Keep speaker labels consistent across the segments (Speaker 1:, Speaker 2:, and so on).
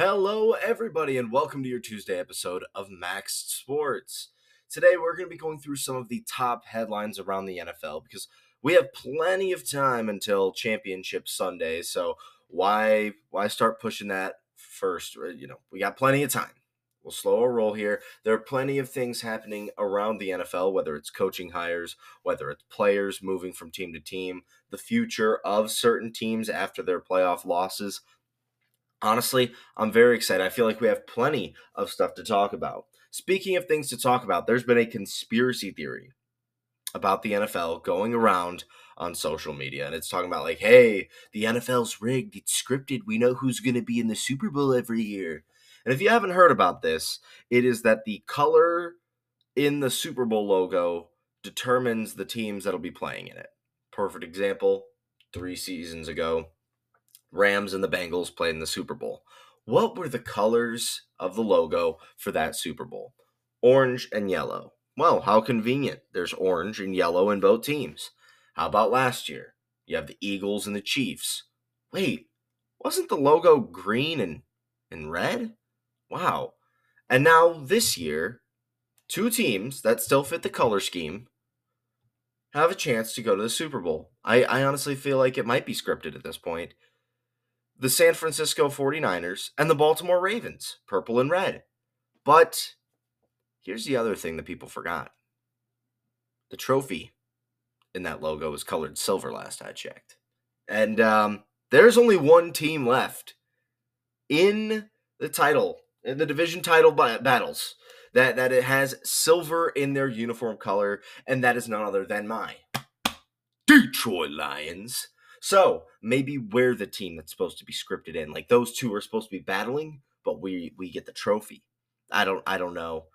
Speaker 1: Hello, everybody, and welcome to your Tuesday episode of Max'd Sports. Today, we're going to be going through some of the top headlines around the NFL because we have plenty of time until Championship Sunday. So why why start pushing that first? Uh, you know, we got plenty of time. We'll slow a roll here. There are plenty of things happening around the NFL, whether it's coaching hires, whether it's players moving from team to team, the future of certain teams after their playoff losses honestly, I'm very excited. I feel like we have plenty of stuff to talk about. Speaking of things to talk about, there's been a conspiracy theory about the NFL going around on social media. And it's talking about, like, hey, the NFL's rigged, it's scripted. We know who's going to be in the Super Bowl every year. And if you haven't heard about this, it is that the color in the Super Bowl logo determines the teams that'll be playing in it. Perfect example three seasons ago, Rams and the Bengals played in the Super Bowl. What were the colors of the logo for that Super Bowl? Orange and yellow. Well, how convenient. There's orange and yellow in both teams. How about last year? You have the Eagles and the Chiefs. Wait, wasn't the logo green and, and red? Wow. And now this year, two teams that still fit the color scheme have a chance to go to the Super Bowl. I, I honestly feel like it might be scripted at this point the San Francisco 49ers, and the Baltimore Ravens, purple and red. But here's the other thing that people forgot the trophy in that logo is colored silver last I checked. And um, there's only one team left in the title, in the division title battles, that, that it has silver in their uniform color, and that is none other than my Detroit Lions. So maybe we're the team that's supposed to be scripted in. Like those two are supposed to be battling, but we we get the trophy. I don't I don't know.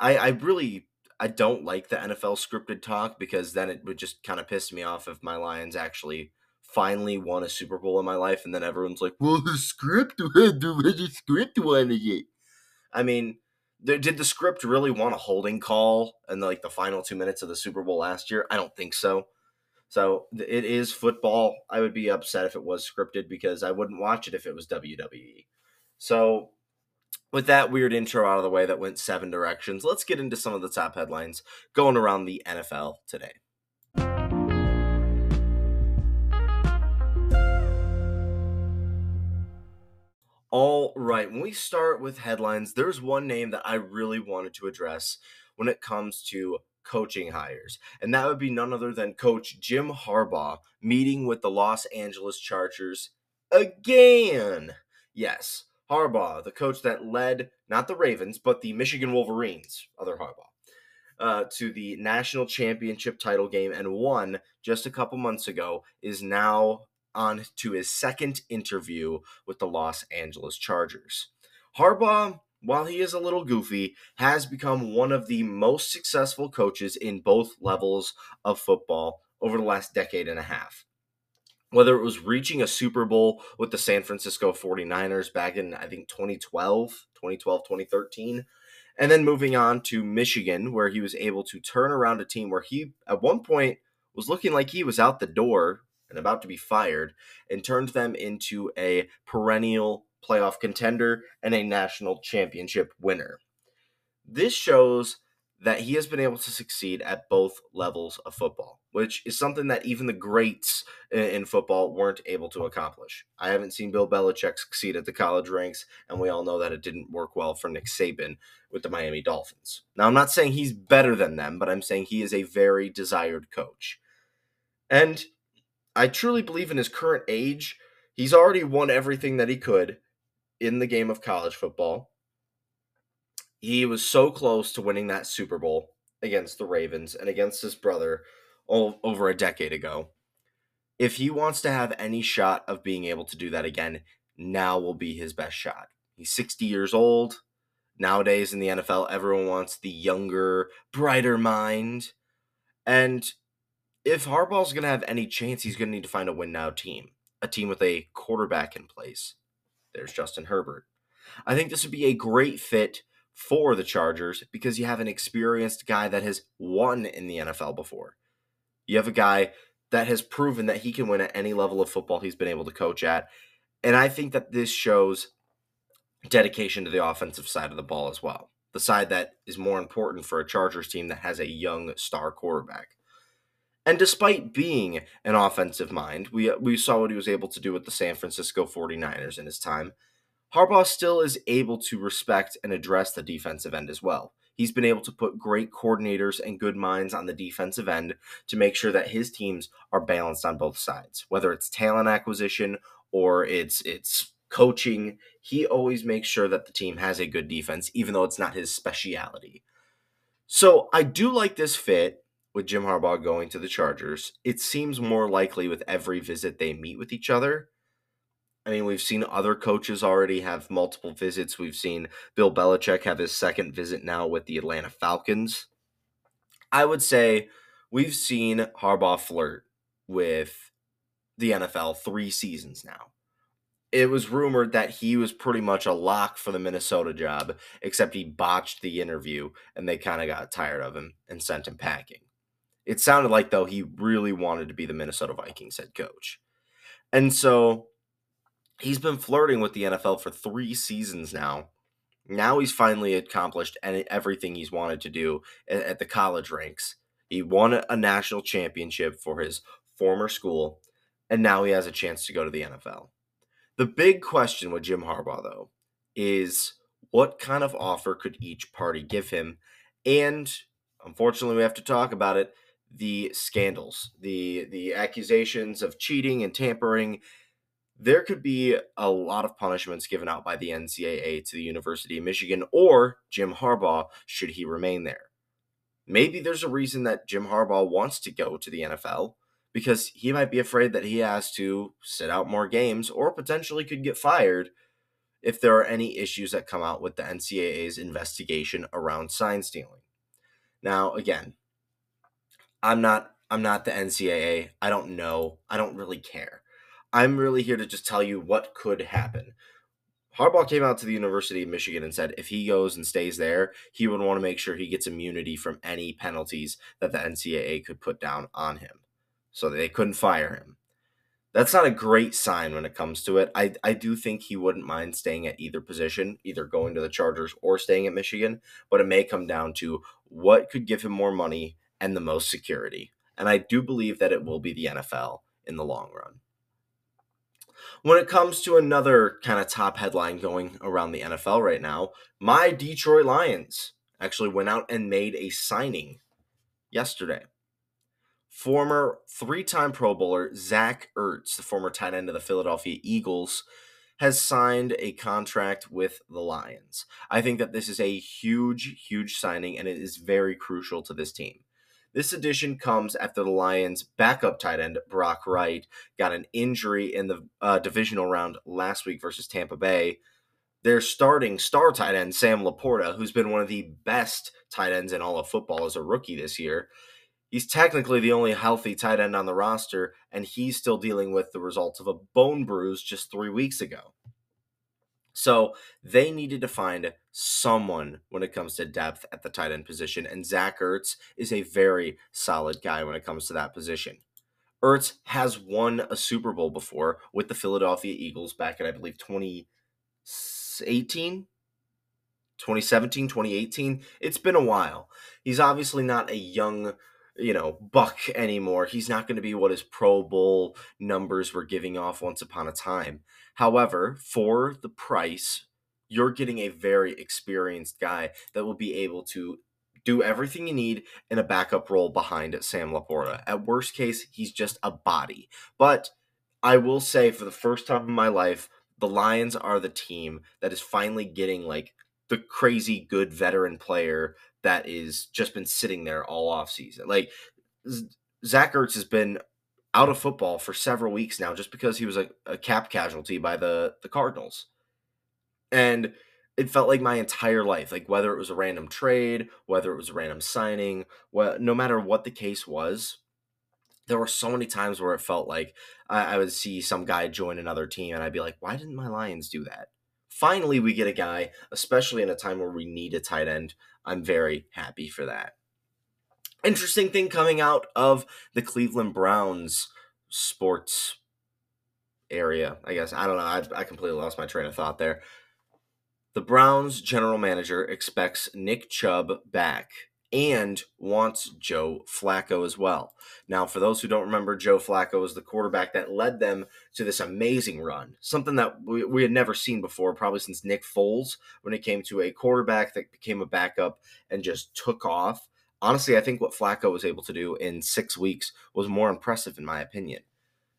Speaker 1: I I really I don't like the NFL scripted talk because then it would just kind of piss me off if my Lions actually finally won a Super Bowl in my life and then everyone's like, "Well, the script, the script won it." I mean, did the script really want a holding call in like the final two minutes of the Super Bowl last year? I don't think so. So it is football. I would be upset if it was scripted because I wouldn't watch it if it was WWE. So with that weird intro out of the way that went seven directions, let's get into some of the top headlines going around the NFL today. All right, when we start with headlines, there's one name that I really wanted to address when it comes to coaching hires. And that would be none other than coach Jim Harbaugh meeting with the Los Angeles Chargers again. Yes, Harbaugh, the coach that led not the Ravens, but the Michigan Wolverines, other Harbaugh, uh, to the national championship title game and won just a couple months ago, is now on to his second interview with the Los Angeles Chargers. Harbaugh while he is a little goofy, has become one of the most successful coaches in both levels of football over the last decade and a half. Whether it was reaching a Super Bowl with the San Francisco 49ers back in, I think, 2012, 2012, 2013, and then moving on to Michigan, where he was able to turn around a team where he, at one point, was looking like he was out the door and about to be fired, and turned them into a perennial playoff contender, and a national championship winner. This shows that he has been able to succeed at both levels of football, which is something that even the greats in football weren't able to accomplish. I haven't seen Bill Belichick succeed at the college ranks, and we all know that it didn't work well for Nick Saban with the Miami Dolphins. Now, I'm not saying he's better than them, but I'm saying he is a very desired coach. And I truly believe in his current age, he's already won everything that he could in the game of college football. He was so close to winning that Super Bowl against the Ravens and against his brother all, over a decade ago. If he wants to have any shot of being able to do that again, now will be his best shot. He's 60 years old. Nowadays in the NFL, everyone wants the younger, brighter mind. And if Harbaugh's going to have any chance, he's going to need to find a win now team, a team with a quarterback in place. There's Justin Herbert. I think this would be a great fit for the Chargers because you have an experienced guy that has won in the NFL before. You have a guy that has proven that he can win at any level of football he's been able to coach at. And I think that this shows dedication to the offensive side of the ball as well. The side that is more important for a Chargers team that has a young star quarterback. And despite being an offensive mind, we, we saw what he was able to do with the San Francisco 49ers in his time. Harbaugh still is able to respect and address the defensive end as well. He's been able to put great coordinators and good minds on the defensive end to make sure that his teams are balanced on both sides, whether it's talent acquisition or it's it's coaching. He always makes sure that the team has a good defense, even though it's not his speciality. So I do like this fit with Jim Harbaugh going to the Chargers. It seems more likely with every visit they meet with each other. I mean, we've seen other coaches already have multiple visits. We've seen Bill Belichick have his second visit now with the Atlanta Falcons. I would say we've seen Harbaugh flirt with the NFL three seasons now. It was rumored that he was pretty much a lock for the Minnesota job, except he botched the interview and they kind of got tired of him and sent him packing. It sounded like, though, he really wanted to be the Minnesota Vikings head coach. And so he's been flirting with the NFL for three seasons now. Now he's finally accomplished everything he's wanted to do at the college ranks. He won a national championship for his former school, and now he has a chance to go to the NFL. The big question with Jim Harbaugh, though, is what kind of offer could each party give him? And unfortunately, we have to talk about it the scandals, the the accusations of cheating and tampering there could be a lot of punishments given out by the NCAA to the University of Michigan or Jim Harbaugh should he remain there. Maybe there's a reason that Jim Harbaugh wants to go to the NFL because he might be afraid that he has to sit out more games or potentially could get fired if there are any issues that come out with the NCAA's investigation around sign stealing. Now, again, I'm not I'm not the NCAA. I don't know. I don't really care. I'm really here to just tell you what could happen. Harbaugh came out to the University of Michigan and said if he goes and stays there, he would want to make sure he gets immunity from any penalties that the NCAA could put down on him. So they couldn't fire him. That's not a great sign when it comes to it. I, I do think he wouldn't mind staying at either position, either going to the Chargers or staying at Michigan, but it may come down to what could give him more money and the most security. And I do believe that it will be the NFL in the long run. When it comes to another kind of top headline going around the NFL right now, my Detroit Lions actually went out and made a signing yesterday. Former three time Pro Bowler Zach Ertz, the former tight end of the Philadelphia Eagles, has signed a contract with the Lions. I think that this is a huge, huge signing, and it is very crucial to this team. This addition comes after the Lions' backup tight end, Brock Wright, got an injury in the uh, divisional round last week versus Tampa Bay. Their starting star tight end, Sam LaPorta, who's been one of the best tight ends in all of football as a rookie this year, he's technically the only healthy tight end on the roster, and he's still dealing with the results of a bone bruise just three weeks ago. So they needed to find someone when it comes to depth at the tight end position, and Zach Ertz is a very solid guy when it comes to that position. Ertz has won a Super Bowl before with the Philadelphia Eagles back in, I believe, 2018, 2017, 2018. It's been a while. He's obviously not a young you know, buck anymore. He's not going to be what his Pro Bowl numbers were giving off once upon a time. However, for the price, you're getting a very experienced guy that will be able to do everything you need in a backup role behind Sam LaPorta. At worst case, he's just a body. But I will say, for the first time in my life, the Lions are the team that is finally getting like the crazy good veteran player that is just been sitting there all off season. Like Zach Ertz has been out of football for several weeks now just because he was a, a cap casualty by the the Cardinals. And it felt like my entire life, like whether it was a random trade, whether it was a random signing, well, no matter what the case was, there were so many times where it felt like I, I, would see some guy join another team and I'd be like, why didn't my Lions do that? Finally, we get a guy, especially in a time where we need a tight end. I'm very happy for that. Interesting thing coming out of the Cleveland Browns sports area, I guess. I don't know. I, I completely lost my train of thought there. The Browns general manager expects Nick Chubb back and wants Joe Flacco as well. Now, for those who don't remember, Joe Flacco was the quarterback that led them to this amazing run, something that we, we had never seen before, probably since Nick Foles, when it came to a quarterback that became a backup and just took off. Honestly, I think what Flacco was able to do in six weeks was more impressive, in my opinion.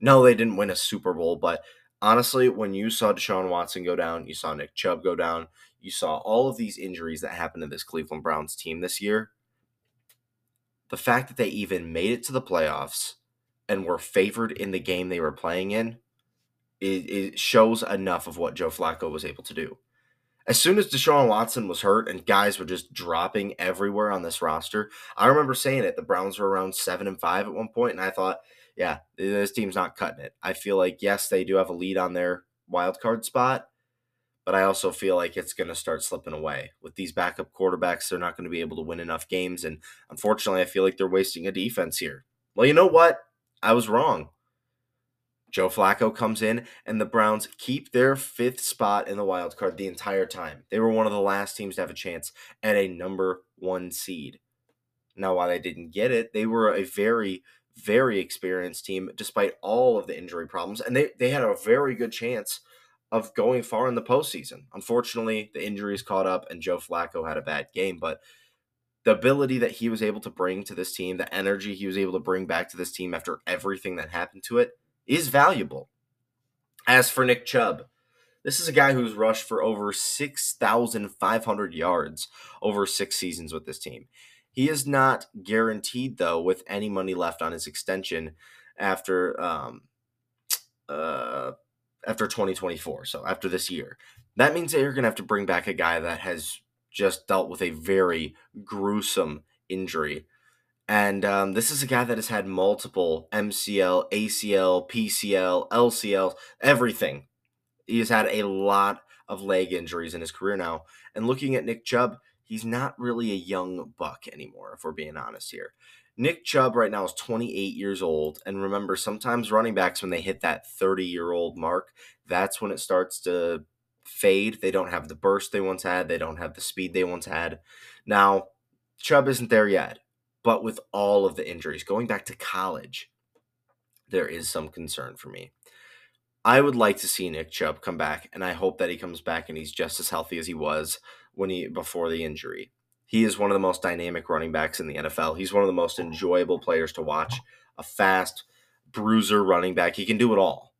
Speaker 1: No, they didn't win a Super Bowl, but honestly, when you saw Deshaun Watson go down, you saw Nick Chubb go down, you saw all of these injuries that happened to this Cleveland Browns team this year. The fact that they even made it to the playoffs and were favored in the game they were playing in, it, it shows enough of what Joe Flacco was able to do. As soon as Deshaun Watson was hurt and guys were just dropping everywhere on this roster, I remember saying it. The Browns were around seven and five at one point, and I thought, yeah, this team's not cutting it. I feel like yes, they do have a lead on their wild card spot, but I also feel like it's going to start slipping away with these backup quarterbacks. They're not going to be able to win enough games, and unfortunately, I feel like they're wasting a defense here. Well, you know what? I was wrong. Joe Flacco comes in, and the Browns keep their fifth spot in the wild card the entire time. They were one of the last teams to have a chance at a number one seed. Now, while they didn't get it, they were a very very experienced team despite all of the injury problems, and they, they had a very good chance of going far in the postseason. Unfortunately, the injuries caught up, and Joe Flacco had a bad game, but the ability that he was able to bring to this team, the energy he was able to bring back to this team after everything that happened to it, is valuable. As for Nick Chubb, this is a guy who's rushed for over 6,500 yards over six seasons with this team. He is not guaranteed though with any money left on his extension after um, uh, after 2024. So after this year, that means that you're going to have to bring back a guy that has just dealt with a very gruesome injury. And um, this is a guy that has had multiple MCL, ACL, PCL, LCL, everything. He has had a lot of leg injuries in his career now. And looking at Nick Chubb, he's not really a young buck anymore, if we're being honest here. Nick Chubb right now is 28 years old. And remember, sometimes running backs, when they hit that 30 year old mark, that's when it starts to fade. They don't have the burst they once had, they don't have the speed they once had. Now, Chubb isn't there yet, but with all of the injuries, going back to college, there is some concern for me. I would like to see Nick Chubb come back, and I hope that he comes back and he's just as healthy as he was when he before the injury. He is one of the most dynamic running backs in the NFL. He's one of the most enjoyable players to watch. A fast bruiser running back. He can do it all.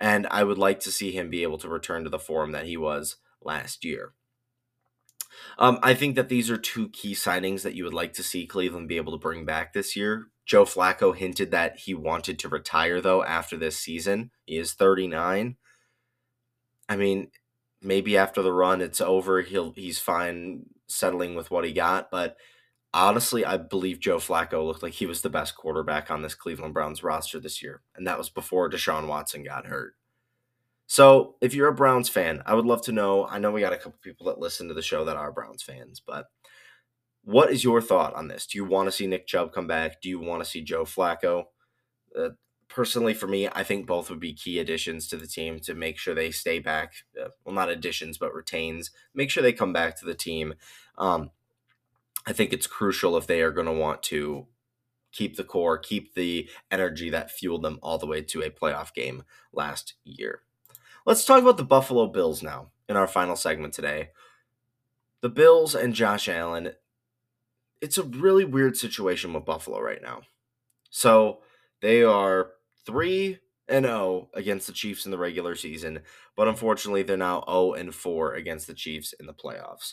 Speaker 1: And I would like to see him be able to return to the form that he was last year. Um, I think that these are two key signings that you would like to see Cleveland be able to bring back this year. Joe Flacco hinted that he wanted to retire, though, after this season. He is 39. I mean, maybe after the run it's over he'll he's fine settling with what he got but honestly i believe joe flacco looked like he was the best quarterback on this cleveland browns roster this year and that was before deshaun watson got hurt. So if you're a browns fan i would love to know i know we got a couple people that listen to the show that are browns fans but what is your thought on this? Do you want to see nick chubb come back? Do you want to see joe flacco uh, personally for me, I think both would be key additions to the team to make sure they stay back. Uh, well, not additions, but retains. Make sure they come back to the team. Um, I think it's crucial if they are going to want to keep the core, keep the energy that fueled them all the way to a playoff game last year. Let's talk about the Buffalo Bills now in our final segment today. The Bills and Josh Allen, it's a really weird situation with Buffalo right now. So they are 3 and 0 against the Chiefs in the regular season, but unfortunately they're now 0 and 4 against the Chiefs in the playoffs.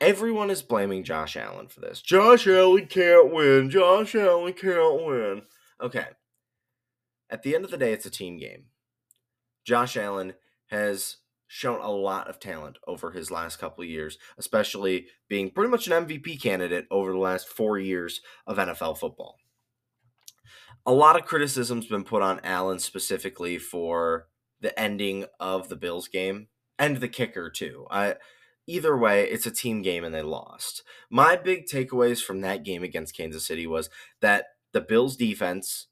Speaker 1: Everyone is blaming Josh Allen for this. Josh Allen can't win. Josh Allen can't win. Okay. At the end of the day, it's a team game. Josh Allen has shown a lot of talent over his last couple years, especially being pretty much an MVP candidate over the last four years of NFL football a lot of criticism's been put on Allen specifically for the ending of the Bills game and the kicker too. I either way, it's a team game and they lost. My big takeaways from that game against Kansas City was that the Bills defense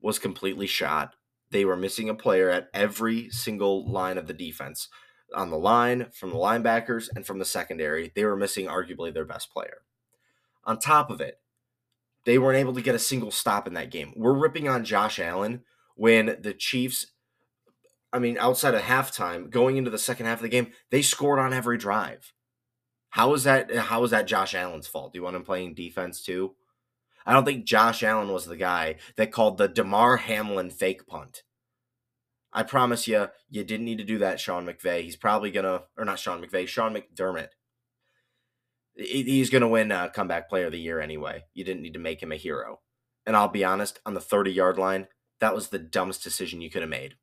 Speaker 1: was completely shot. They were missing a player at every single line of the defense. on the line, from the linebackers, and from the secondary. They were missing arguably their best player. On top of it, they weren't able to get a single stop in that game. We're ripping on Josh Allen when the Chiefs, I mean, outside of halftime, going into the second half of the game, they scored on every drive. How is that? How is that Josh Allen's fault? Do you want him playing defense too? I don't think Josh Allen was the guy that called the Damar Hamlin fake punt. I promise you, you didn't need to do that, Sean McVay. He's probably gonna, or not Sean McVay, Sean McDermott. He's gonna win uh, comeback player of the year anyway. You didn't need to make him a hero. And I'll be honest, on the 30 yard line, that was the dumbest decision you could have made.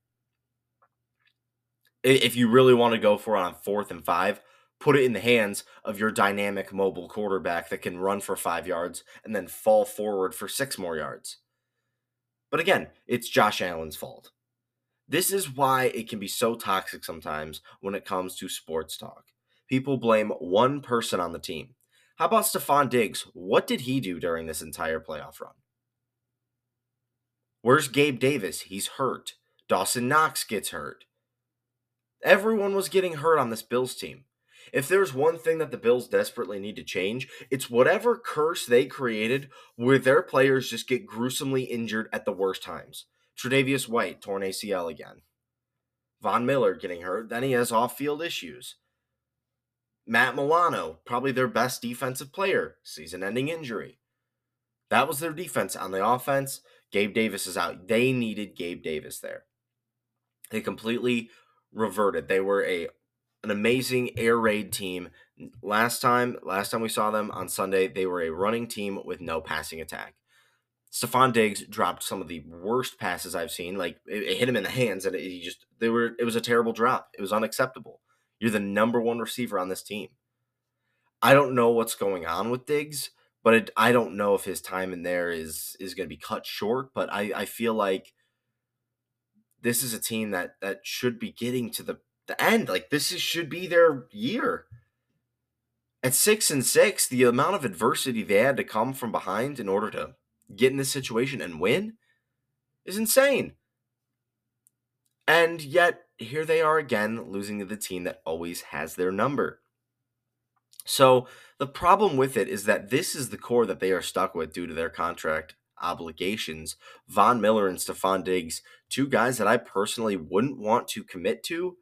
Speaker 1: If you really want to go for it on fourth and five, put it in the hands of your dynamic mobile quarterback that can run for five yards and then fall forward for six more yards. But again, it's Josh Allen's fault. This is why it can be so toxic sometimes when it comes to sports talk. People blame one person on the team. How about Stefon Diggs? What did he do during this entire playoff run? Where's Gabe Davis? He's hurt. Dawson Knox gets hurt. Everyone was getting hurt on this Bills team. If there's one thing that the Bills desperately need to change, it's whatever curse they created where their players just get gruesomely injured at the worst times. Tre'Davious White torn ACL again. Von Miller getting hurt, then he has off-field issues. Matt Milano, probably their best defensive player, season-ending injury. That was their defense. On the offense, Gabe Davis is out. They needed Gabe Davis there. They completely reverted. They were a an amazing air raid team. Last time, last time we saw them on Sunday, they were a running team with no passing attack. Stefon Diggs dropped some of the worst passes I've seen. Like it, it hit him in the hands, and he just they were. It was a terrible drop. It was unacceptable. You're the number one receiver on this team. I don't know what's going on with Diggs, but it, I don't know if his time in there is is going to be cut short. But I I feel like this is a team that that should be getting to the the end. Like this is, should be their year. At six and six, the amount of adversity they had to come from behind in order to get in this situation and win is insane. And yet, here they are again, losing to the team that always has their number. So, the problem with it is that this is the core that they are stuck with due to their contract obligations. Von Miller and Stefon Diggs, two guys that I personally wouldn't want to commit to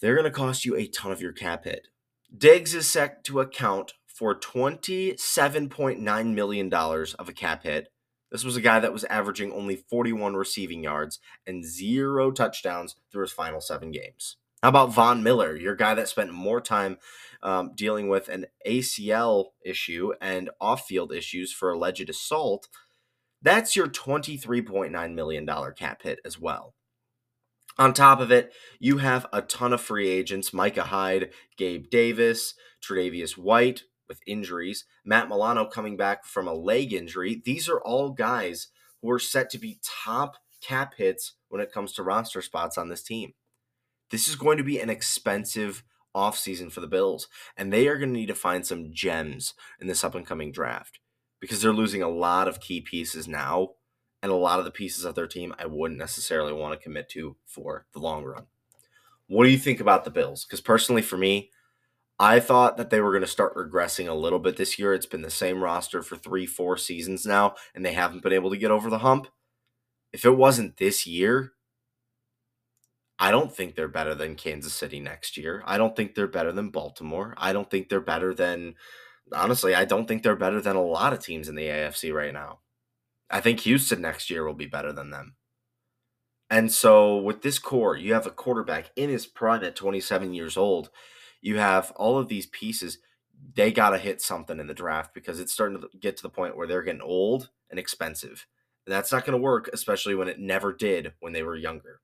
Speaker 1: they're going to cost you a ton of your cap hit. Diggs is set to account for $27.9 million of a cap hit. This was a guy that was averaging only 41 receiving yards and zero touchdowns through his final seven games. How about Von Miller, your guy that spent more time um, dealing with an ACL issue and off field issues for alleged assault? That's your $23.9 million cap hit as well. On top of it, you have a ton of free agents Micah Hyde, Gabe Davis, Tre'Davious White with injuries, Matt Milano coming back from a leg injury. These are all guys who are set to be top cap hits when it comes to roster spots on this team. This is going to be an expensive offseason for the Bills, and they are going to need to find some gems in this up and coming draft because they're losing a lot of key pieces now and a lot of the pieces of their team I wouldn't necessarily want to commit to for the long run. What do you think about the Bills? Because personally, for me, I thought that they were going to start regressing a little bit this year. It's been the same roster for three, four seasons now, and they haven't been able to get over the hump. If it wasn't this year, I don't think they're better than Kansas City next year. I don't think they're better than Baltimore. I don't think they're better than, honestly, I don't think they're better than a lot of teams in the AFC right now. I think Houston next year will be better than them. And so with this core, you have a quarterback in his prime at 27 years old. You have all of these pieces. They got to hit something in the draft because it's starting to get to the point where they're getting old and expensive. And that's not going to work, especially when it never did when they were younger.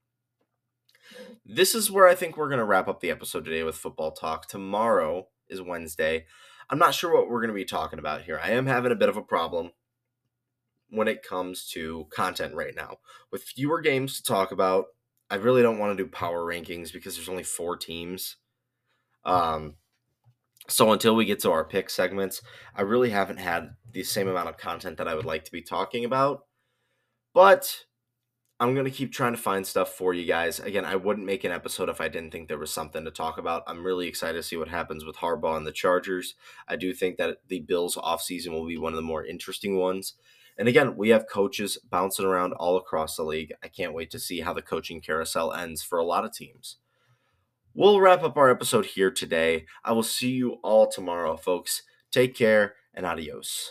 Speaker 1: This is where I think we're going to wrap up the episode today with football talk. Tomorrow is Wednesday. I'm not sure what we're going to be talking about here. I am having a bit of a problem when it comes to content right now. With fewer games to talk about, I really don't want to do power rankings because there's only four teams. Um, so until we get to our pick segments, I really haven't had the same amount of content that I would like to be talking about. But I'm going to keep trying to find stuff for you guys. Again, I wouldn't make an episode if I didn't think there was something to talk about. I'm really excited to see what happens with Harbaugh and the Chargers. I do think that the Bills offseason will be one of the more interesting ones. And again, we have coaches bouncing around all across the league. I can't wait to see how the coaching carousel ends for a lot of teams. We'll wrap up our episode here today. I will see you all tomorrow, folks. Take care and adios.